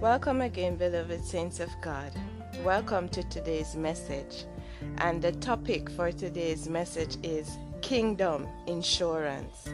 Welcome again, beloved saints of God. Welcome to today's message. And the topic for today's message is Kingdom Insurance.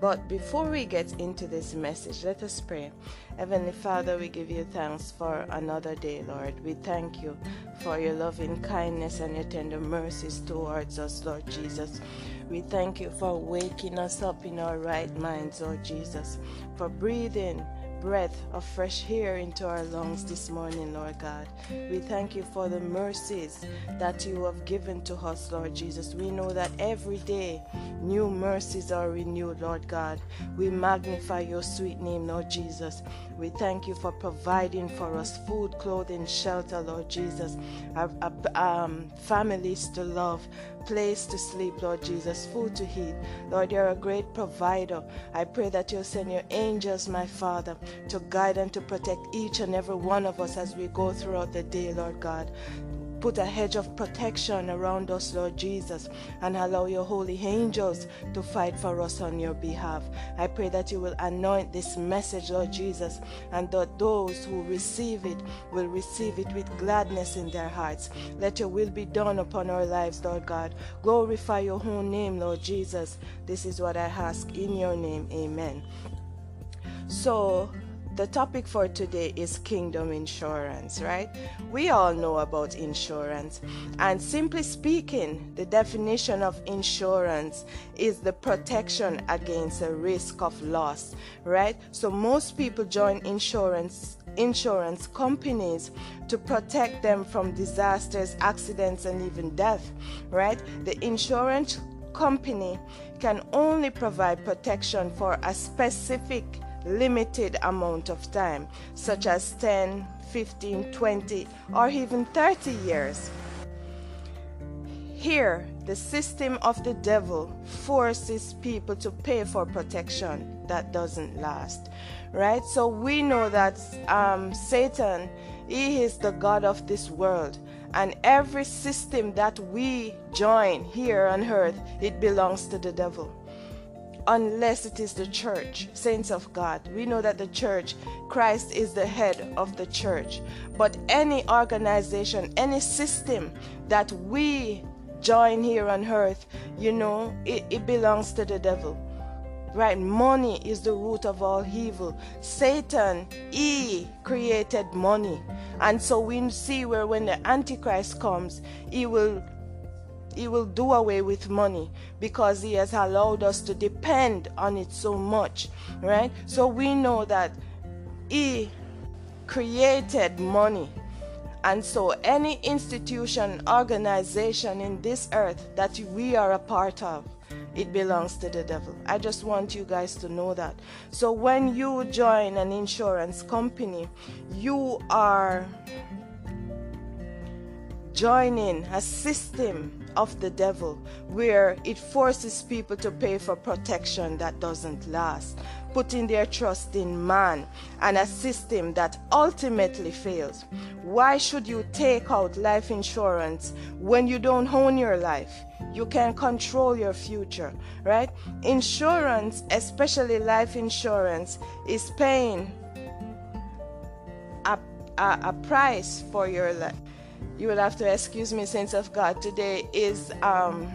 But before we get into this message, let us pray. Heavenly Father, we give you thanks for another day, Lord. We thank you for your loving kindness and your tender mercies towards us, Lord Jesus. We thank you for waking us up in our right minds, Lord Jesus, for breathing breath of fresh air into our lungs this morning, Lord God. We thank you for the mercies that you have given to us, Lord Jesus. We know that every day new mercies are renewed, Lord God. We magnify your sweet name, Lord Jesus. We thank you for providing for us food, clothing, shelter, Lord Jesus, um, families to love, place to sleep, Lord Jesus, food to eat. Lord, you're a great provider. I pray that you'll send your angels, my Father, to guide and to protect each and every one of us as we go throughout the day, Lord God. Put a hedge of protection around us, Lord Jesus, and allow your holy angels to fight for us on your behalf. I pray that you will anoint this message, Lord Jesus, and that those who receive it will receive it with gladness in their hearts. Let your will be done upon our lives, Lord God. Glorify your own name, Lord Jesus. This is what I ask in your name. Amen. So, the topic for today is kingdom insurance, right? We all know about insurance. And simply speaking, the definition of insurance is the protection against a risk of loss, right? So most people join insurance insurance companies to protect them from disasters, accidents and even death, right? The insurance company can only provide protection for a specific limited amount of time, such as 10, 15, 20, or even 30 years. Here, the system of the devil forces people to pay for protection that doesn't last, right? So we know that um, Satan, he is the God of this world, and every system that we join here on earth, it belongs to the devil unless it is the church, saints of God. We know that the church, Christ is the head of the church. But any organization, any system that we join here on earth, you know, it, it belongs to the devil. Right? Money is the root of all evil. Satan, he created money. And so we see where when the Antichrist comes, he will he will do away with money because he has allowed us to depend on it so much, right? So we know that he created money. And so, any institution, organization in this earth that we are a part of, it belongs to the devil. I just want you guys to know that. So, when you join an insurance company, you are joining a system of the devil where it forces people to pay for protection that doesn't last, putting their trust in man and a system that ultimately fails. Why should you take out life insurance when you don't own your life? You can control your future, right? Insurance, especially life insurance, is paying a, a, a price for your life you will have to excuse me, saints of God. Today is um,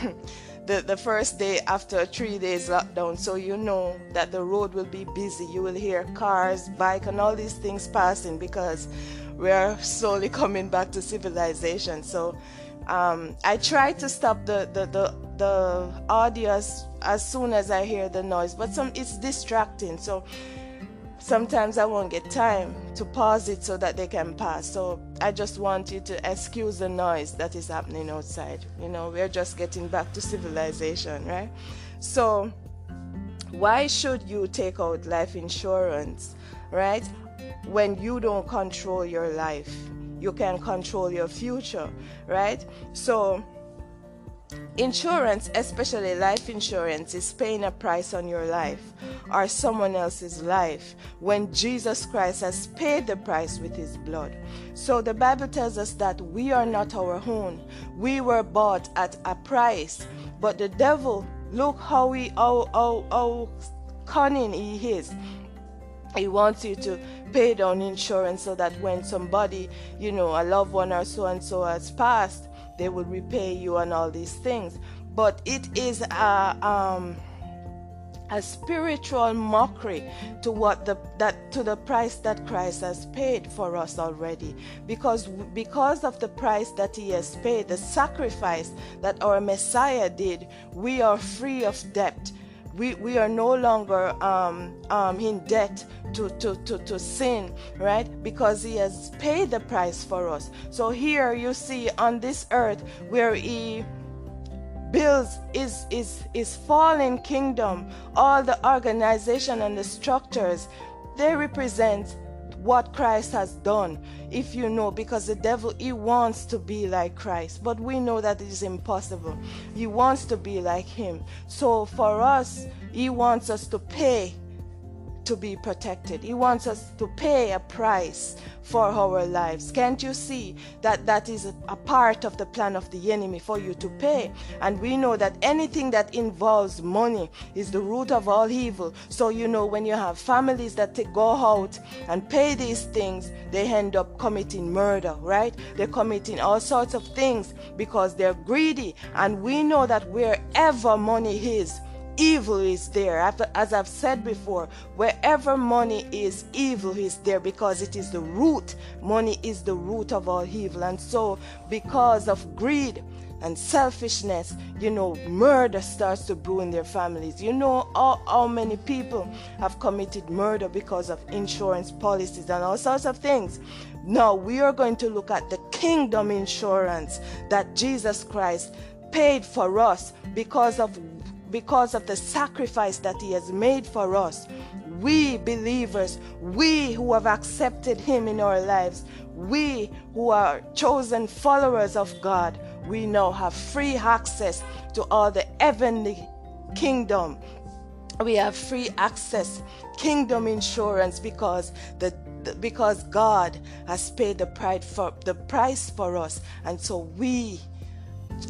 the, the first day after three days lockdown, so you know that the road will be busy. You will hear cars, bike, and all these things passing because we are slowly coming back to civilization. So um, I try to stop the, the, the, the audio as, as soon as I hear the noise, but some it's distracting. So sometimes I won't get time to pause it so that they can pass. So I just want you to excuse the noise that is happening outside. You know, we're just getting back to civilization, right? So, why should you take out life insurance, right? When you don't control your life, you can control your future, right? So, Insurance, especially life insurance, is paying a price on your life or someone else's life when Jesus Christ has paid the price with his blood. So the Bible tells us that we are not our own. We were bought at a price. But the devil, look how he how, how, how cunning he is. He wants you to pay down insurance so that when somebody, you know, a loved one or so and so has passed, they will repay you and all these things. But it is a um, a spiritual mockery to what the that to the price that Christ has paid for us already because because of the price that he has paid the sacrifice that our Messiah did we are free of debt we, we are no longer um, um, in debt to, to, to, to sin, right? Because He has paid the price for us. So here you see on this earth where He builds his, his, his fallen kingdom, all the organization and the structures, they represent what Christ has done. If you know, because the devil, he wants to be like Christ, but we know that it is impossible. He wants to be like him. So for us, he wants us to pay to be protected. He wants us to pay a price for our lives. Can't you see that that is a, part of the plan of the enemy for you to pay? And we know that anything that involves money is the root of all evil. So, you know, when you have families that go out and pay these things, they end up committing murder, right? They're committing all sorts of things because they're greedy. And we know that wherever money is, evil is there. As I've said before, wherever money is, evil is there because it is the root. Money is the root of all evil. And so, because of greed, and selfishness, you know, murder starts to brew in their families. You know how, how many people have committed murder because of insurance policies and all sorts of things. Now, we are going to look at the kingdom insurance that Jesus Christ paid for us because of because of the sacrifice that He has made for us. We believers, we who have accepted Him in our lives, we who are chosen followers of God, we now have free access to all the heavenly kingdom. We have free access, kingdom insurance, because the because God has paid the price for the price for us, and so we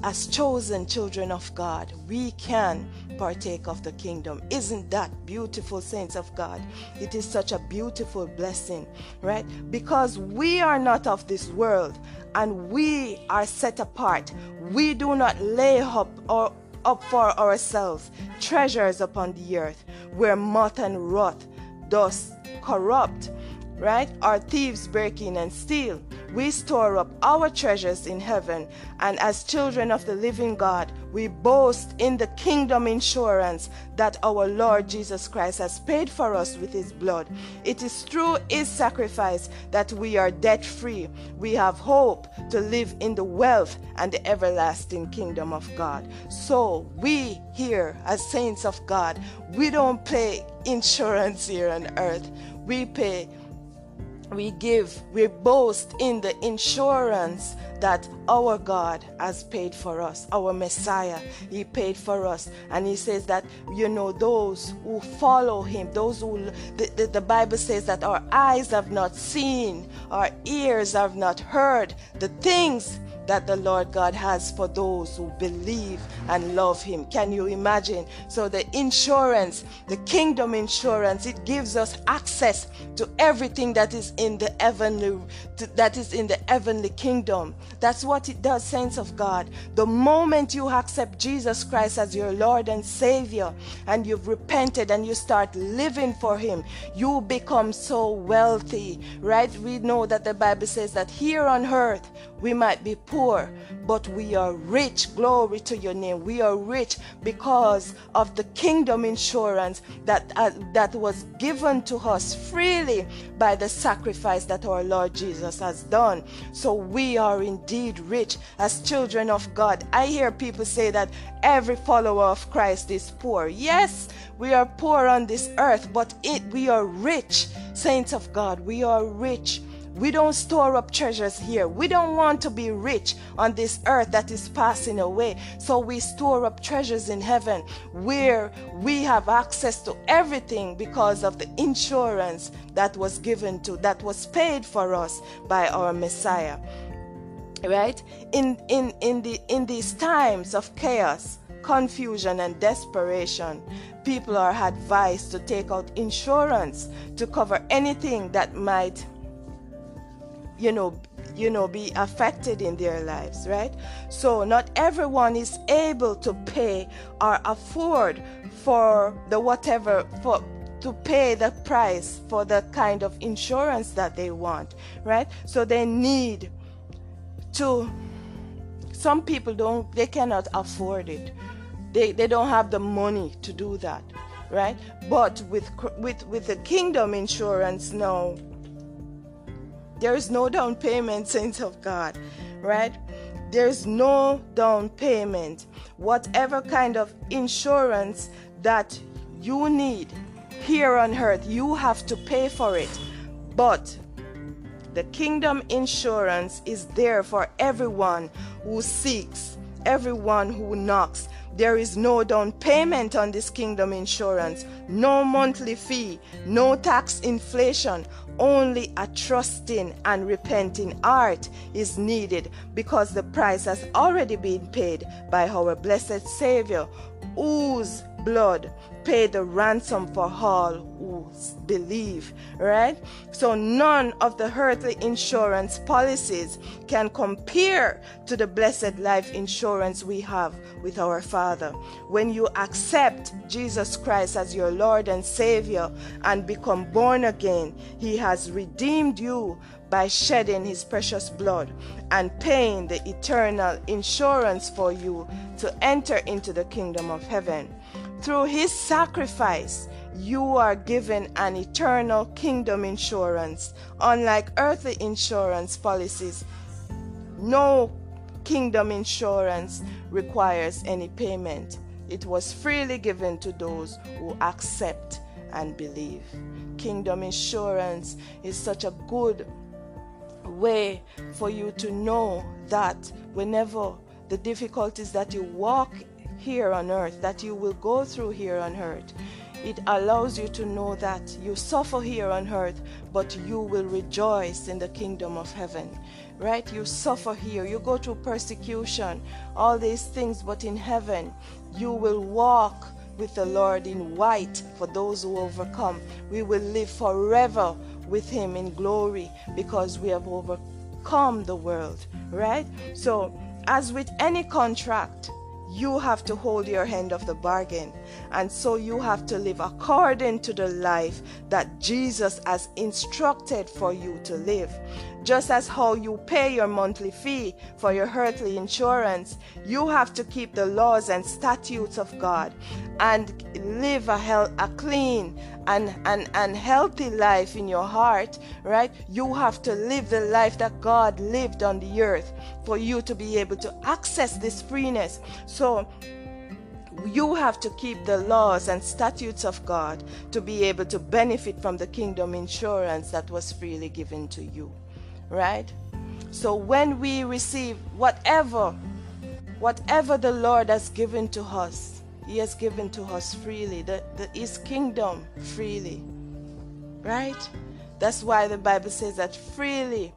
as chosen children of God, we can partake of the kingdom. Isn't that beautiful, saints of God? It is such a beautiful blessing, right? Because we are not of this world and we are set apart. We do not lay up or up for ourselves treasures upon the earth where moth and rot does corrupt right? Our thieves break in and steal. We store up our treasures in heaven, and as children of the living God, we boast in the kingdom insurance that our Lord Jesus Christ has paid for us with his blood. It is through his sacrifice that we are debt free. We have hope to live in the wealth and the everlasting kingdom of God. So, we here, as saints of God, we don't pay insurance here on earth, we pay we give, we boast in the insurance that our God has paid for us, our Messiah, He paid for us. And He says that, you know, those who follow Him, those who, the, the, the Bible says that our eyes have not seen, our ears have not heard the things that the Lord God has for those who believe and love Him. Can you imagine? So, the insurance, the kingdom insurance, it gives us access to everything that is in the heavenly, that is in the heavenly kingdom. That's what it does, saints of God. The moment you accept Jesus Christ as your Lord and Savior, and you've repented and you start living for Him, you become so wealthy, right? We know that the Bible says that here on earth we might be poor, but we are rich. Glory to your name. We are rich because of the kingdom insurance that, uh, that was given to us freely by the sacrifice that our Lord Jesus has done. So we are indeed rich as children of God. I hear people say that every follower of Christ is poor. Yes, we are poor on this earth, but it, we are rich. Saints of God, we are rich we don't store up treasures here. We don't want to be rich on this earth that is passing away. So we store up treasures in heaven where we have access to everything because of the insurance that was given to, that was paid for us by our Messiah. Right? In in in the in these times of chaos, confusion and desperation, people are advised to take out insurance to cover anything that might you know you know be affected in their lives right? So not everyone is able to pay or afford for the whatever for to pay the price for the kind of insurance that they want right? So they need to some people don't they cannot afford it. They, they don't have the money to do that right? But with with with the kingdom insurance now there is no down payment, saints of God, right? There's no down payment. Whatever kind of insurance that you need here on earth, you have to pay for it. But the kingdom insurance is there for everyone who seeks, everyone who knocks. There is no down payment on this kingdom insurance, no monthly fee, no tax inflation. Only a trusting and repenting heart is needed because the price has already been paid by our blessed Savior, whose blood paid the ransom for all who believe, right? So none of the earthly insurance policies can compare to the blessed life insurance we have with our Father. When you accept Jesus Christ as your Lord and Savior and become born again, He has redeemed you by shedding his precious blood and paying the eternal insurance for you to enter into the kingdom of heaven. Through his sacrifice, you are given an eternal kingdom insurance. Unlike earthly insurance policies, no kingdom insurance requires any payment. It was freely given to those who accept and believe. Kingdom insurance is such a good way for you to know that whenever the difficulties that you walk here on earth, that you will go through here on earth. It allows you to know that you suffer here on earth, but you will rejoice in the kingdom of heaven. Right? You suffer here, you go through persecution, all these things, but in heaven, you will walk with the Lord in white for those who overcome. We will live forever with Him in glory because we have overcome the world, right? So, as with any contract, you have to hold your end of the bargain. And so you have to live according to the life that Jesus has instructed for you to live. Just as how you pay your monthly fee for your earthly insurance, you have to keep the laws and statutes of God and live a, a clean and, and, and healthy life in your heart, right? You have to live the life that God lived on the earth for you to be able to access this freeness. So, you have to keep the laws and statutes of God to be able to benefit from the kingdom insurance that was freely given to you right? So when we receive whatever, whatever the Lord has given to us, He has given to us freely, the, the, His kingdom freely, right? That's why the Bible says that freely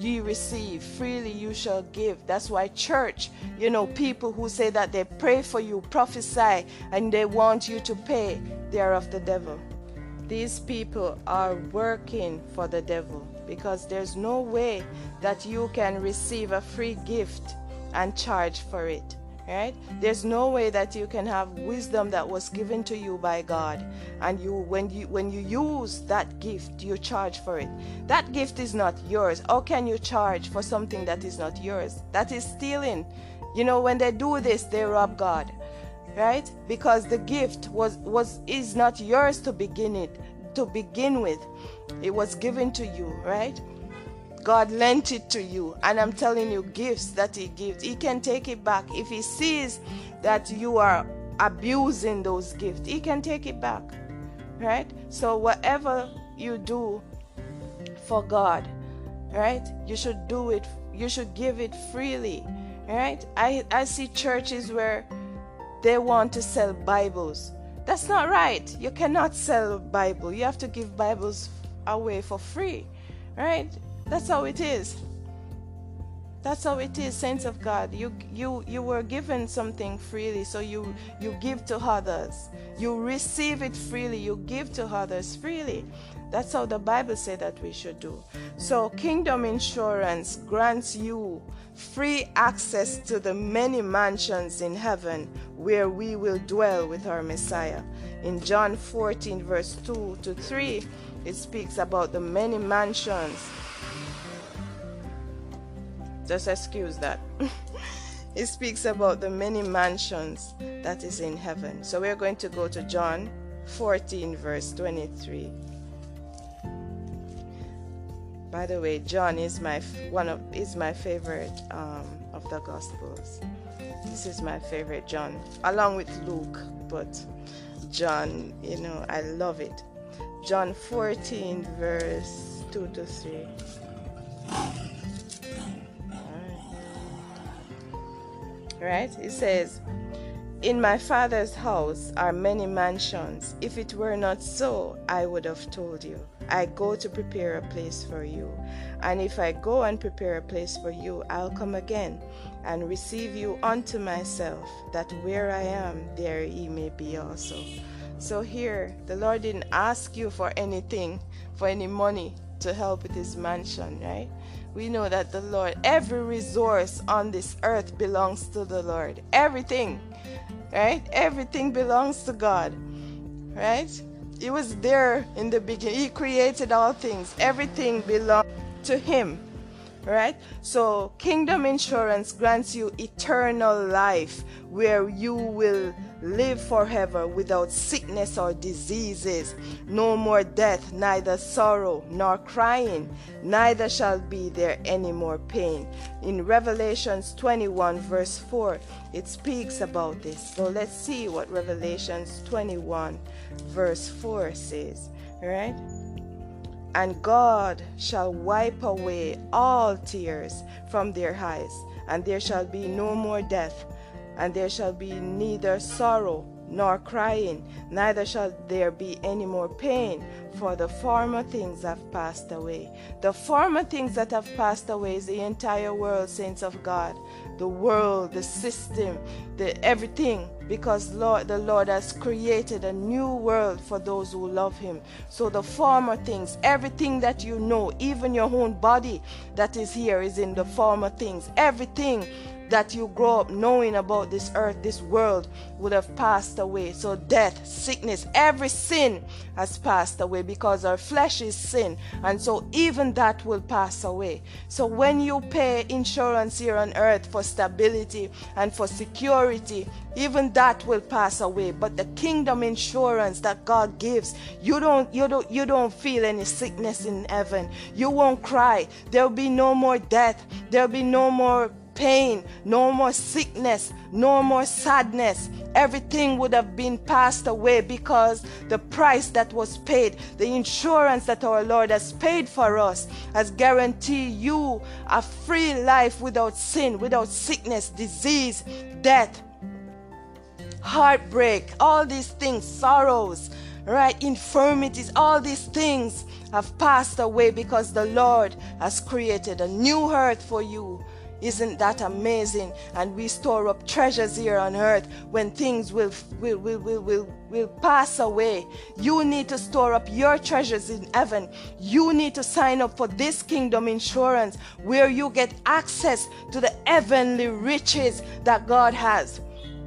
you receive, freely you shall give. That's why church, you know, people who say that they pray for you, prophesy, and they want you to pay, they are of the devil. These people are working for the devil because there's no way that you can receive a free gift and charge for it right? There's no way that you can have wisdom that was given to you by god. And you when you when you use that gift you charge for it. That gift is not yours. How can you charge for something that is not yours? That is stealing. You know when they do this they rob god right? Because the gift was was is not yours to begin it to begin with it was given to you, right? God lent it to you. And I'm telling you, gifts that He gives, He can take it back. If He sees that you are abusing those gifts, He can take it back, right? So, whatever you do for God, right, you should do it, you should give it freely, right? I, I see churches where they want to sell Bibles. That's not right. You cannot sell Bible. You have to give Bibles away for free, right? That's how it is. That's how it is, saints of God. You you you were given something freely, so you you give to others. You receive it freely. You give to others freely. That's how the Bible said that we should do. So kingdom insurance grants you free access to the many mansions in heaven where we will dwell with our Messiah. In John 14 verse 2 to 3, it speaks about the many mansions just excuse that. it speaks about the many mansions that is in heaven. So we're going to go to John 14, verse 23. By the way, John is my one of is my favorite um, of the Gospels. This is my favorite John, along with Luke, but John, you know, I love it. John 14, verse 2 to 3. right? It says, In my Father's house are many mansions. If it were not so, I would have told you. I go to prepare a place for you. And if I go and prepare a place for you, I'll come again and receive you unto myself, that where I am, there ye may be also. So here, the Lord didn't ask you for anything, for any money to help with his mansion, right? we know that the Lord, every resource on this earth belongs to the Lord. Everything, right? Everything belongs to God, right? He was there in the beginning. He created all things. Everything belongs to Him, right? So, kingdom insurance grants you eternal life where you will live forever without sickness or diseases. No more death, neither sorrow nor crying, neither shall be there any more pain. In Revelations 21, verse 4, it speaks about this. So let's see what Revelations 21, verse 4 says. Right? And God shall wipe away all tears from their eyes, and there shall be no more death and there shall be neither sorrow nor crying, neither shall there be any more pain, for the former things have passed away. The former things that have passed away is the entire world, saints of God, the world, the system, the everything, because Lord, the Lord has created a new world for those who love Him. So the former things, everything that you know, even your own body that is here, is in the former things. Everything that you grow up knowing about this earth, this world, would have passed away. So, death, sickness, every sin has passed away because our flesh is sin. And so, even that will pass away. So, when you pay insurance here on earth for stability and for security, even that will pass away but the kingdom insurance that god gives you don't you don't you don't feel any sickness in heaven you won't cry there'll be no more death there'll be no more pain, no more sickness, no more sadness. Everything would have been passed away because the price that was paid, the insurance that our Lord has paid for us, has guaranteed you a free life without sin, without sickness, disease, death, heartbreak, all these things, sorrows, right? Infirmities, all these things have passed away because the Lord has created a new earth for you isn't that amazing? And we store up treasures here on earth when things will, will, will, will, will, will pass away. You need to store up your treasures in heaven. You need to sign up for this kingdom insurance where you get access to the heavenly riches that God has.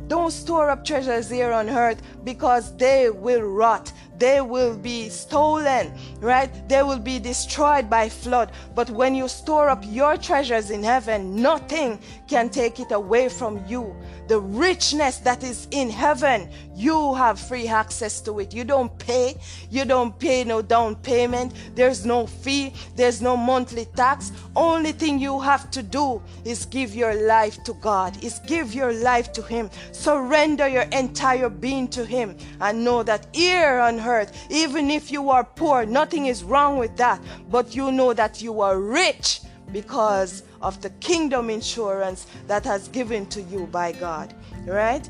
Don't store up treasures here on earth because they will rot they will be stolen, right? They will be destroyed by flood. But when you store up your treasures in heaven, nothing can take it away from you. The richness that is in heaven, you have free access to it. You don't pay, you don't pay no down payment, there's no fee, there's no monthly tax. Only thing you have to do is give your life to God, is give your life to Him. Surrender your entire being to Him and know that here on earth, even if you are poor, nothing is wrong with that, but you know that you are rich because of the kingdom insurance that has given to you by God, right?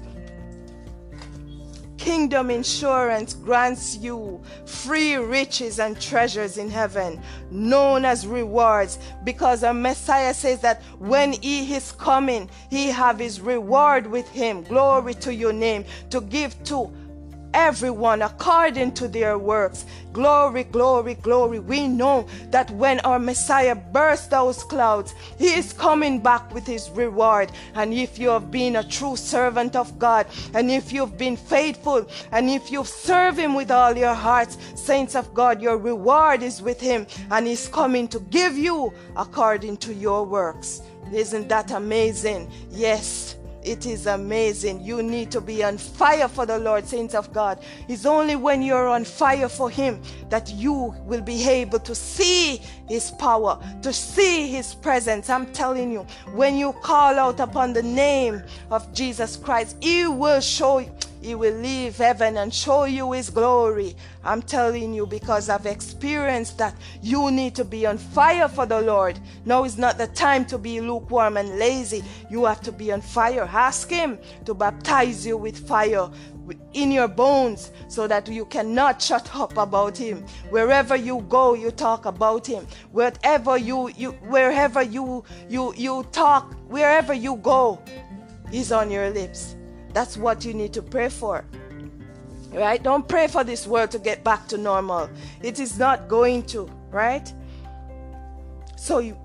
Kingdom Insurance grants you free riches and treasures in heaven, known as rewards, because our Messiah says that when he is coming, he have his reward with him. Glory to your name to give to everyone according to their works. Glory, glory, glory. We know that when our Messiah bursts those clouds, he is coming back with his reward. And if you have been a true servant of God, and if you've been faithful, and if you've served him with all your hearts, saints of God, your reward is with him, and he's coming to give you according to your works. Isn't that amazing? Yes. It is amazing. You need to be on fire for the Lord, saints of God. It's only when you're on fire for Him that you will be able to see His power, to see His presence. I'm telling you, when you call out upon the name of Jesus Christ, He will show you he will leave heaven and show you His glory. I'm telling you because I've experienced that. You need to be on fire for the Lord. Now is not the time to be lukewarm and lazy. You have to be on fire. Ask Him to baptize you with fire in your bones so that you cannot shut up about him wherever you go you talk about him wherever you, you wherever you you you talk wherever you go he's on your lips that's what you need to pray for. Right? Don't pray for this world to get back to normal. It is not going to, right? So you,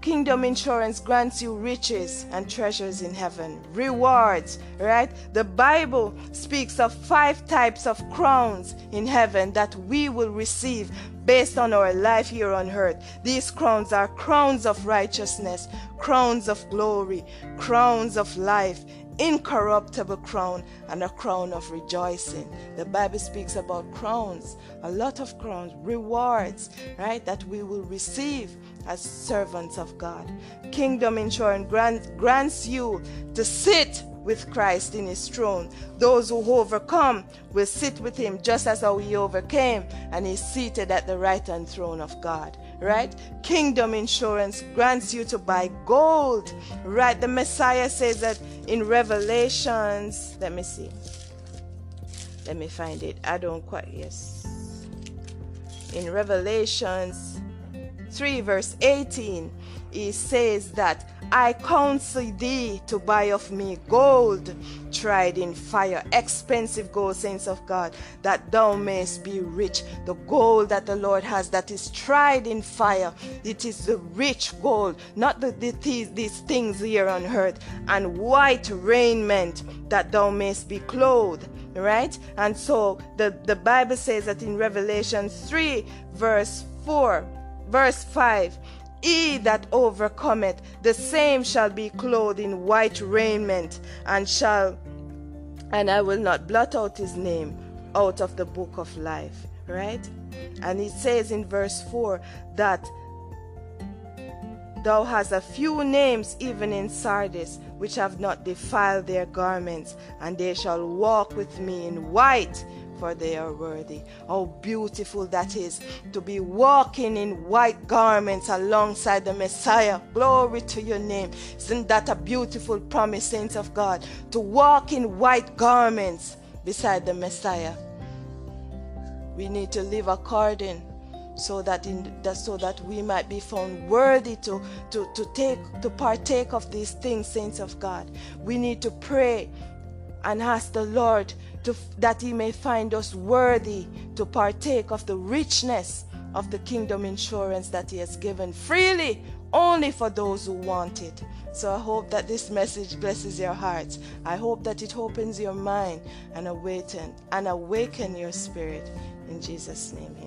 Kingdom insurance grants you riches and treasures in heaven, rewards, right? The Bible speaks of five types of crowns in heaven that we will receive based on our life here on earth. These crowns are crowns of righteousness, crowns of glory, crowns of life, incorruptible crown and a crown of rejoicing. The Bible speaks about crowns, a lot of crowns, rewards, right, that we will receive as servants of God. Kingdom insurance grants, grants you to sit with Christ in his throne. Those who overcome will sit with him just as how he overcame and is seated at the right hand throne of God right? Kingdom insurance grants you to buy gold, right? The Messiah says that in Revelations, let me see. Let me find it. I don't quite, yes. In Revelations 3, verse 18, he says that I counsel thee to buy of me gold tried in fire, expensive gold, saints of God, that thou mayest be rich. The gold that the Lord has that is tried in fire, it is the rich gold, not the, the these, these things here on earth, and white raiment that thou mayest be clothed. Right? And so the, the Bible says that in Revelation 3, verse 4, verse 5 he that overcometh, the same shall be clothed in white raiment, and shall, and I will not blot out his name out of the book of life. Right? And it says in verse 4 that thou hast a few names even in Sardis, which have not defiled their garments, and they shall walk with me in white for they are worthy. How beautiful that is to be walking in white garments alongside the Messiah. Glory to your name. Isn't that a beautiful promise, saints of God? To walk in white garments beside the Messiah. We need to live according so that in that so that we might be found worthy to to to take to partake of these things saints of god we need to pray and ask the lord to, that he may find us worthy to partake of the richness of the kingdom insurance that he has given freely only for those who want it. So I hope that this message blesses your heart. I hope that it opens your mind and awaken and awaken your spirit. In Jesus' name.